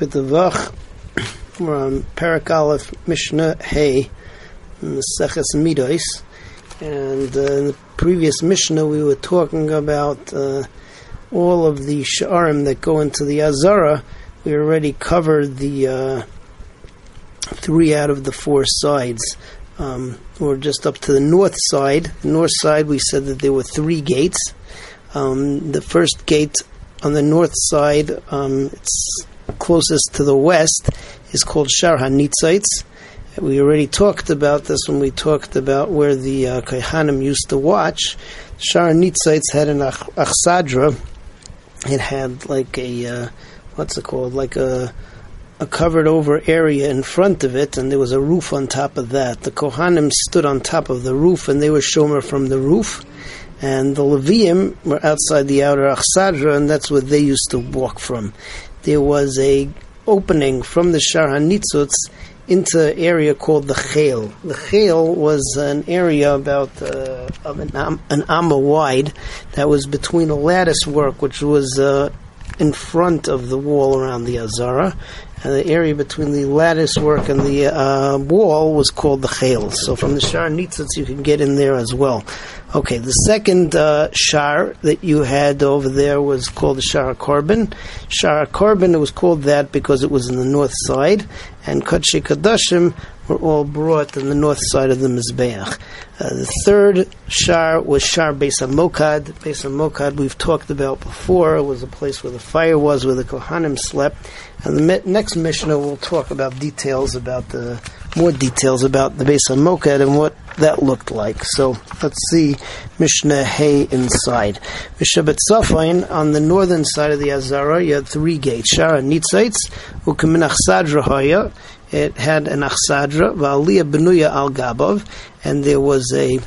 Ketavach, we're on Parak Aleph Mishnah Hey, Seches Midos, and uh, in the previous Mishnah we were talking about uh, all of the Sha'arim that go into the Azara. We already covered the uh, three out of the four sides. Um, we're just up to the north side. The north side, we said that there were three gates. Um, the first gate on the north side, um, it's closest to the west, is called Shar HaNitzaitz. We already talked about this when we talked about where the uh, Kaihanim used to watch. Shar HaNitzaitz had an ach- achsadra. It had like a, uh, what's it called, like a a covered over area in front of it, and there was a roof on top of that. The Kohanim stood on top of the roof, and they were shomer from the roof and the Levium were outside the outer Achsadra, and that's where they used to walk from. There was a opening from the Shar HaNitzutz into area called the Chel. The Chel was an area about uh, an, am, an amma wide that was between a lattice work, which was uh, in front of the wall around the Azara, and the area between the lattice work and the uh, wall was called the Chel. So from the Shar Nitzitz you can get in there as well. Okay, the second uh, Shar that you had over there was called the Shar Korban. Shar Korban, it was called that because it was in the north side, and Kodesh Kadashim were all brought on the north side of the Mizbeach. Uh, the third Shar was Shar Beis Mokad. Beis Mokad we've talked about before. It was a place where the fire was, where the Kohanim slept. And the me- next Mishnah will talk about details about the more details about the Beis Mokad and what that looked like. So let's see Mishnah Hay inside. Mishnah Betzafain on the northern side of the Azara, you had three gates. Shar Nitzaitz, Ukaminach Sadra Haya. It had an Achsadra, Va'aliyah Benuya Al Gabov, and there was a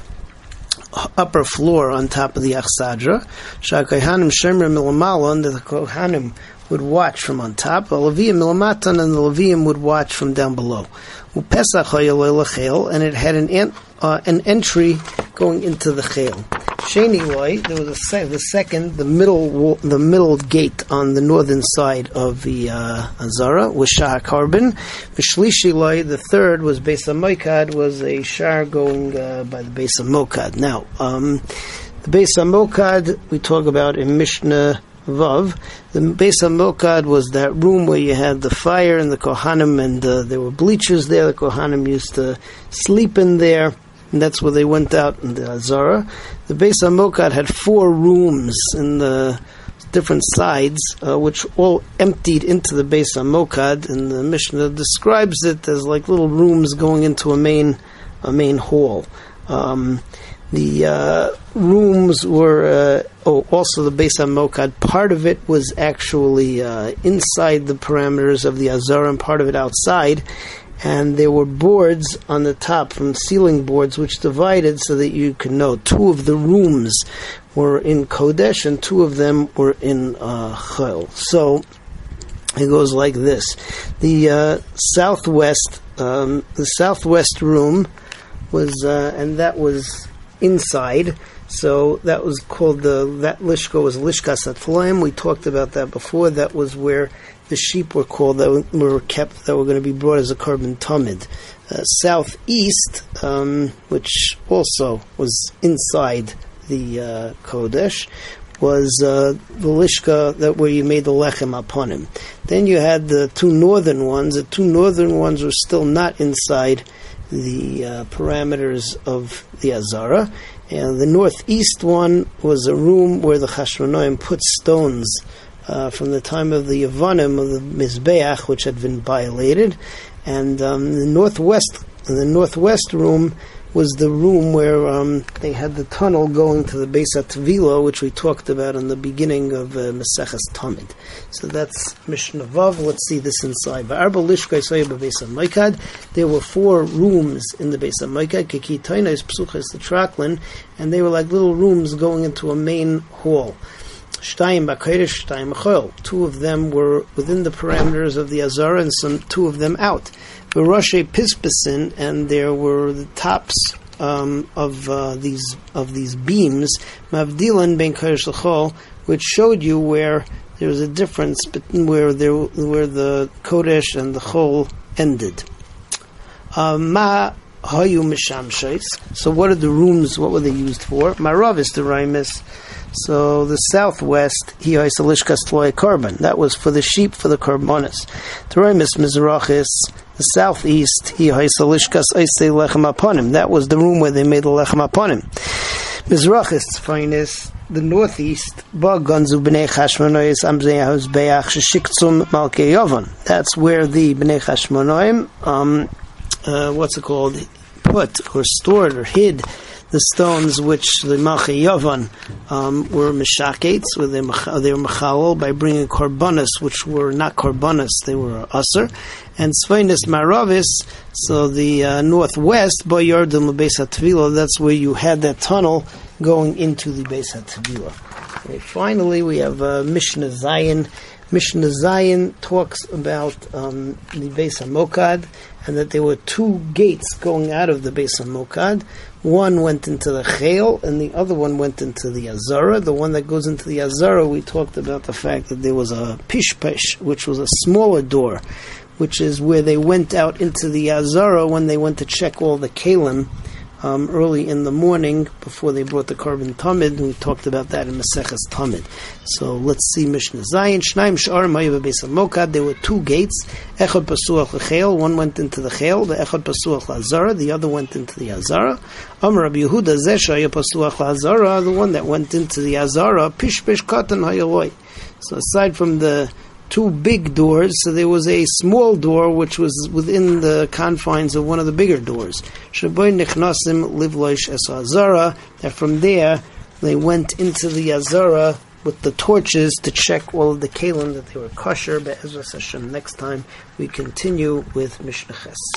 upper floor on top of the Achsadra. Shakayhanim Shemra Milamala, and the Kohanim would watch from on top. The Milamatan, and the Levium would watch from down below. Upesach and it had an uh, an entry going into the chel. Sheni loy, there was a se- the second, the middle, the middle gate on the northern side of the uh, Azara was Shah Korban. Vishlishi loy, the third was Beis Mokad, was a shar going uh, by the Beis Mokad. Now, um, the Beis Mokad we talk about in Mishnah. Vav. The Beis Hamokad was that room where you had the fire and the Kohanim, and uh, there were bleachers there. The Kohanim used to sleep in there, and that's where they went out in the Azara. The Beis Hamokad had four rooms in the different sides, uh, which all emptied into the Beis Hamokad, and the Mishnah describes it as like little rooms going into a main a main hall. Um, the uh, rooms were uh, oh also the Beis Hamokad. Part of it was actually uh, inside the parameters of the Azara, and part of it outside. And there were boards on the top from ceiling boards, which divided so that you could know two of the rooms were in Kodesh and two of them were in uh, Chol. So it goes like this: the uh, southwest, um, the southwest room was, uh, and that was inside. So that was called the that lishka was lishka satlaim. We talked about that before. That was where the sheep were called that were kept that were going to be brought as a korban tamid. Uh, southeast, um, which also was inside the uh, kodesh, was uh, the lishka that where you made the lechem aponim. Then you had the two northern ones. The two northern ones were still not inside the uh, parameters of the Azara. And the northeast one was a room where the Chashmonaim put stones uh, from the time of the Yavanim of the Mizbeach, which had been violated. And um, the northwest, the northwest room was the room where um, they had the tunnel going to the Beis Tvila, which we talked about in the beginning of uh, Maseches Tamid. So that's Mishnah Vav. Let's see this inside. There were four rooms in the Beis Hamikdash. Kikitaina is Psuchas the Traklin, and they were like little rooms going into a main hall. Shtayim Bakodesh, Shtayim Achol. Two of them were within the parameters of the Azara, and some two of them out. Baroshe Pispisin, and there were the tops um, of uh, these of these beams, Mavdilan Ben Kodesh L'chol, which showed you where there was a difference between where there where the kodesh and the chol ended. Uh, ma. So what are the rooms? What were they used for? Marav is the raimis. So the southwest, he lishkas tloy korban. That was for the sheep for the karbonis. Teraimis mizrachis. The southeast, he lishkas oisei lechem aponim. That was the room where they made the lechem aponim. Mizrachis finest the northeast. That's where the b'nei Chashmonoim, um, uh, what's it called, put or stored or hid the stones which the Malkei Yovan um, were mishakets, where they, were machawol by bringing korbanos, which were not korbanos, they were aser, and Svainis Maravis, so the uh, northwest, Boyardim Beis that's where you had that tunnel going into the Beis HaTevila. Okay, finally, we have uh, Mishnah Zayin. Mishnah Zayin talks about um, the Beis HaMokad and that there were two gates going out of the Beis HaMokad. One went into the Chel and the other one went into the Azara. The one that goes into the Azara, we talked about the fact that there was a Pishpesh, which was a smaller door, which is where they went out into the Azara when they went to check all the Kalim um, early in the morning before they brought the korban tamid. We talked about that in Maseches Tamid. So let's see Mishnah Zayin. Shnaim Shar Mayav Mokad. There were two gates. Echad Pasuach Lechel. One went into the Chel. The Echad Pasuach Lazara. The other went into the Azara. Amr Rabbi Yehuda Zesha Pasuach Lazara. The one that went into the Azara. Pish Pish Katan Hayaloi. So aside from the two big doors, so there was a small door which was within the confines of one of the bigger doors. That from there they went into the Azara with the torches to check all of the kalim that they were kosher. But Ezra Hashem, next time we continue with Mishnah.